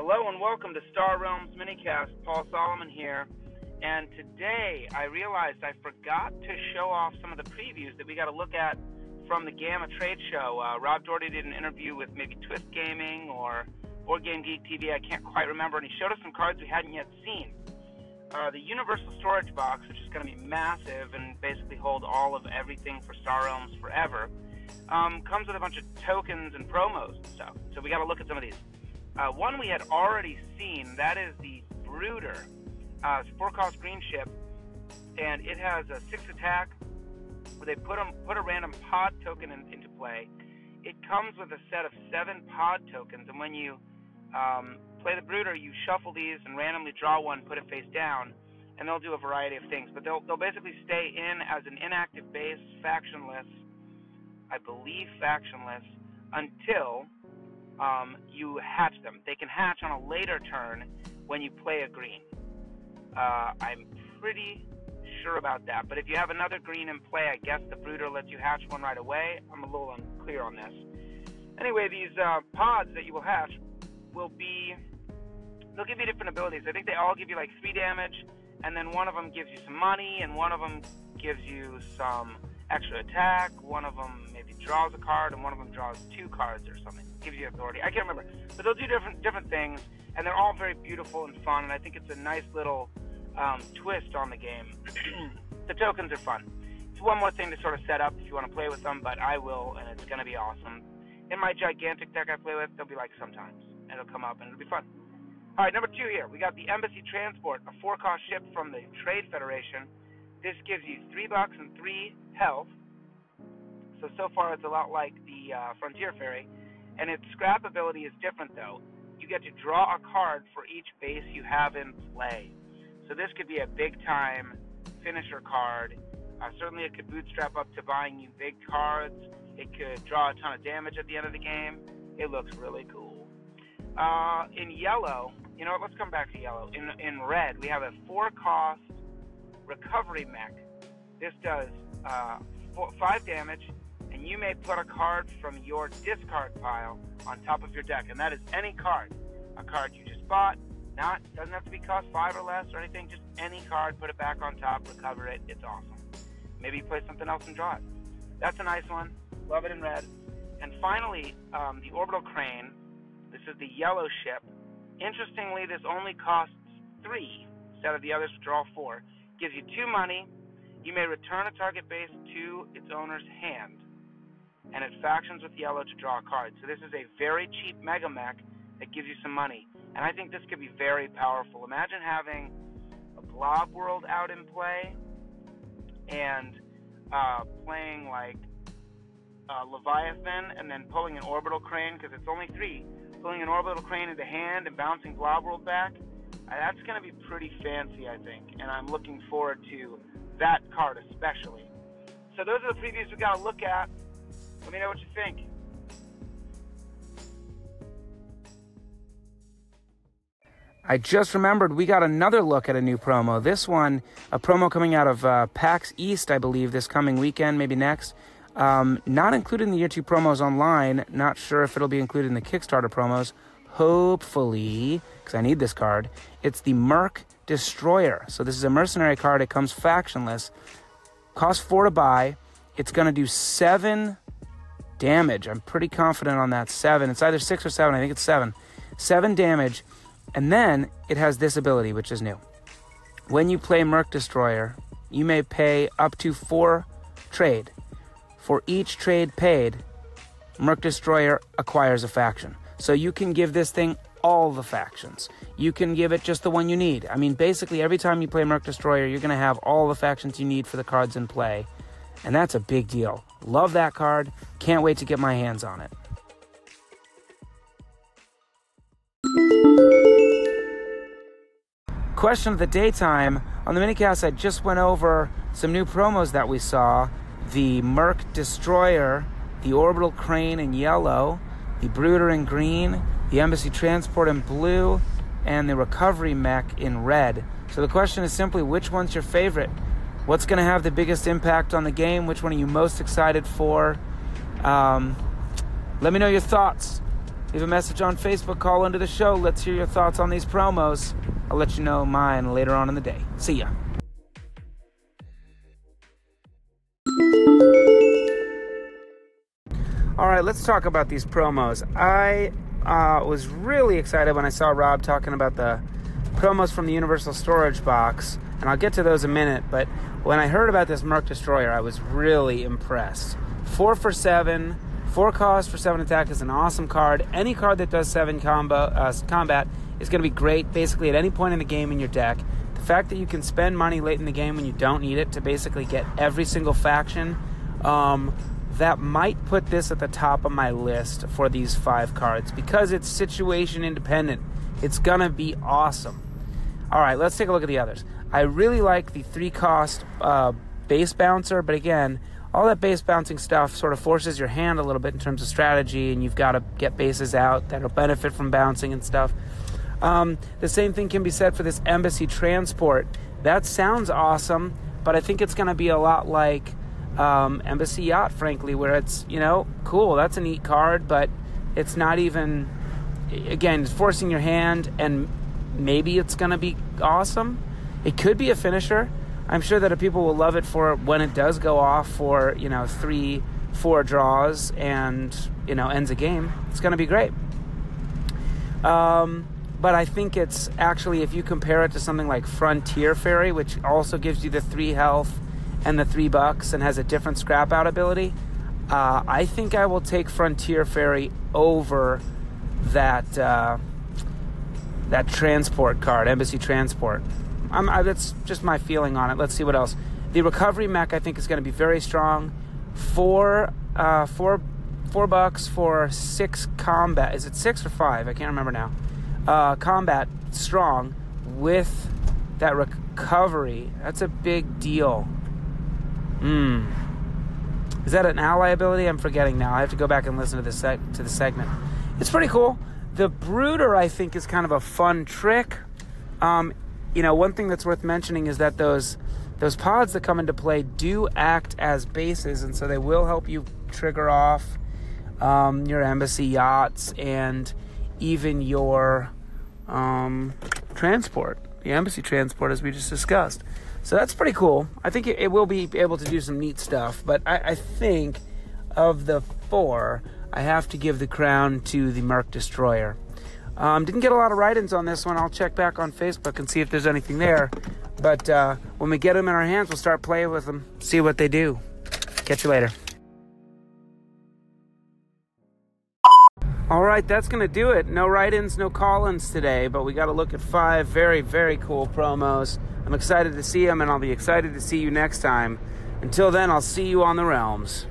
Hello and welcome to Star Realms Minicast. Paul Solomon here. And today I realized I forgot to show off some of the previews that we got to look at from the GAMA trade show. Uh, Rob Dougherty did an interview with maybe Twist Gaming or Board Game Geek TV, I can't quite remember, and he showed us some cards we hadn't yet seen. Uh, the Universal Storage Box, which is going to be massive and basically hold all of everything for Star Realms forever, um, comes with a bunch of tokens and promos and stuff. So we got to look at some of these. Uh, one we had already seen, that is the Brooder. Uh, it's four cost green ship, and it has a six attack where they put, them, put a random pod token in, into play. It comes with a set of seven pod tokens, and when you um, play the Brooder, you shuffle these and randomly draw one, put it face down, and they'll do a variety of things. But they'll, they'll basically stay in as an inactive base, factionless, I believe factionless, until um, you hatch them. They can hatch on a later turn when you play a green. Uh, I'm pretty sure about that. But if you have another green in play, I guess the Brooder lets you hatch one right away. I'm a little unclear on this. Anyway, these uh, pods that you will hatch will be they'll give you different abilities. I think they all give you like three damage, and then one of them gives you some money, and one of them gives you some extra attack. One of them maybe draws a card, and one of them draws two cards or something. Gives you authority. I can't remember, but they'll do different different things, and they're all very beautiful and fun. And I think it's a nice little um, twist on the game. the tokens are fun. It's one more thing to sort of set up if you want to play with them, but I will, and it's going to be awesome. In my gigantic deck I play with, they'll be like sometimes and it'll come up and it'll be fun. All right, number two here, we got the Embassy Transport, a four-cost ship from the Trade Federation. This gives you three bucks and three health. So so far it's a lot like the uh, Frontier Ferry, and its scrap ability is different though. You get to draw a card for each base you have in play. So this could be a big-time finisher card. Uh, certainly, it could bootstrap up to buying you big cards. It could draw a ton of damage at the end of the game. It looks really cool. Uh, in yellow, you know what? Let's come back to yellow. In in red, we have a four cost recovery mech. This does uh, four, five damage, and you may put a card from your discard pile on top of your deck, and that is any card. A card you just bought, not doesn't have to be cost five or less or anything. Just any card, put it back on top, recover it. It's awesome. Maybe you play something else and draw it. That's a nice one. Love it in red. And finally, um, the orbital crane this is the yellow ship. Interestingly, this only costs three instead of the others, which are all four. Gives you two money. You may return a target base to its owner's hand, and it factions with yellow to draw a card. So this is a very cheap mega mech that gives you some money, and I think this could be very powerful. Imagine having a blob world out in play and uh, playing like uh, Leviathan and then pulling an orbital crane because it's only three pulling an orbital crane into hand and bouncing Blob World back, that's going to be pretty fancy, I think. And I'm looking forward to that card especially. So those are the previews we got to look at. Let me know what you think. I just remembered we got another look at a new promo. This one, a promo coming out of uh, PAX East, I believe, this coming weekend, maybe next. Um, not included in the year two promos online. Not sure if it'll be included in the Kickstarter promos. Hopefully, because I need this card. It's the Merc Destroyer. So this is a mercenary card. It comes factionless. Costs four to buy. It's going to do seven damage. I'm pretty confident on that. Seven. It's either six or seven. I think it's seven. Seven damage. And then it has this ability, which is new. When you play Merc Destroyer, you may pay up to four trade. For each trade paid, Merc Destroyer acquires a faction. So you can give this thing all the factions. You can give it just the one you need. I mean, basically, every time you play Merc Destroyer, you're going to have all the factions you need for the cards in play. And that's a big deal. Love that card. Can't wait to get my hands on it. Question of the daytime. On the minicast, I just went over some new promos that we saw the Merc Destroyer, the Orbital Crane in yellow, the Brooder in green, the Embassy Transport in blue, and the Recovery Mech in red. So the question is simply which one's your favorite? What's going to have the biggest impact on the game? Which one are you most excited for? Um, let me know your thoughts. leave a message on Facebook, call into the show. Let's hear your thoughts on these promos. I'll let you know mine later on in the day. See ya. All right, let's talk about these promos. I uh, was really excited when I saw Rob talking about the promos from the Universal Storage Box, and I'll get to those in a minute. But when I heard about this Merc Destroyer, I was really impressed. Four for seven, four cost for seven attack is an awesome card. Any card that does seven combo uh, combat is going to be great basically at any point in the game in your deck. The fact that you can spend money late in the game when you don't need it to basically get every single faction. Um, that might put this at the top of my list for these five cards because it's situation independent. It's gonna be awesome. All right, let's take a look at the others. I really like the three cost uh, base bouncer, but again, all that base bouncing stuff sort of forces your hand a little bit in terms of strategy, and you've got to get bases out that'll benefit from bouncing and stuff. Um, the same thing can be said for this embassy transport. That sounds awesome, but I think it's going to be a lot like um, Embassy Yacht, frankly, where it's, you know, cool, that's a neat card, but it's not even, again, it's forcing your hand, and maybe it's going to be awesome. It could be a finisher. I'm sure that people will love it for when it does go off for, you know, three, four draws and, you know, ends a game. It's going to be great. Um, but I think it's actually, if you compare it to something like Frontier Ferry, which also gives you the three health and the three bucks and has a different scrap out ability, uh, I think I will take Frontier Ferry over that uh, that transport card, Embassy Transport. I, that's just my feeling on it. Let's see what else. The recovery mech I think is going to be very strong. Four, uh, four, four bucks for six combat. Is it six or five? I can't remember now. Uh, combat strong with that recovery. That's a big deal. Hmm. Is that an ally ability? I'm forgetting now. I have to go back and listen to the to the segment. It's pretty cool. The brooder, I think, is kind of a fun trick. Um, you know, one thing that's worth mentioning is that those those pods that come into play do act as bases, and so they will help you trigger off um, your embassy yachts and even your um, transport, the embassy transport, as we just discussed. So that's pretty cool. I think it, will be able to do some neat stuff. But I, I, think of the four, I have to give the crown to the Merc Destroyer. Um, didn't get a lot of write-ins on this one. I'll check back on Facebook and see if there's anything there. But uh, when we get them in our hands, we'll start playing with them, see what they do. Catch you later. All right, that's going to do it. No write ins, no call ins today, but we got to look at five very, very cool promos. I'm excited to see them, and I'll be excited to see you next time. Until then, I'll see you on the realms.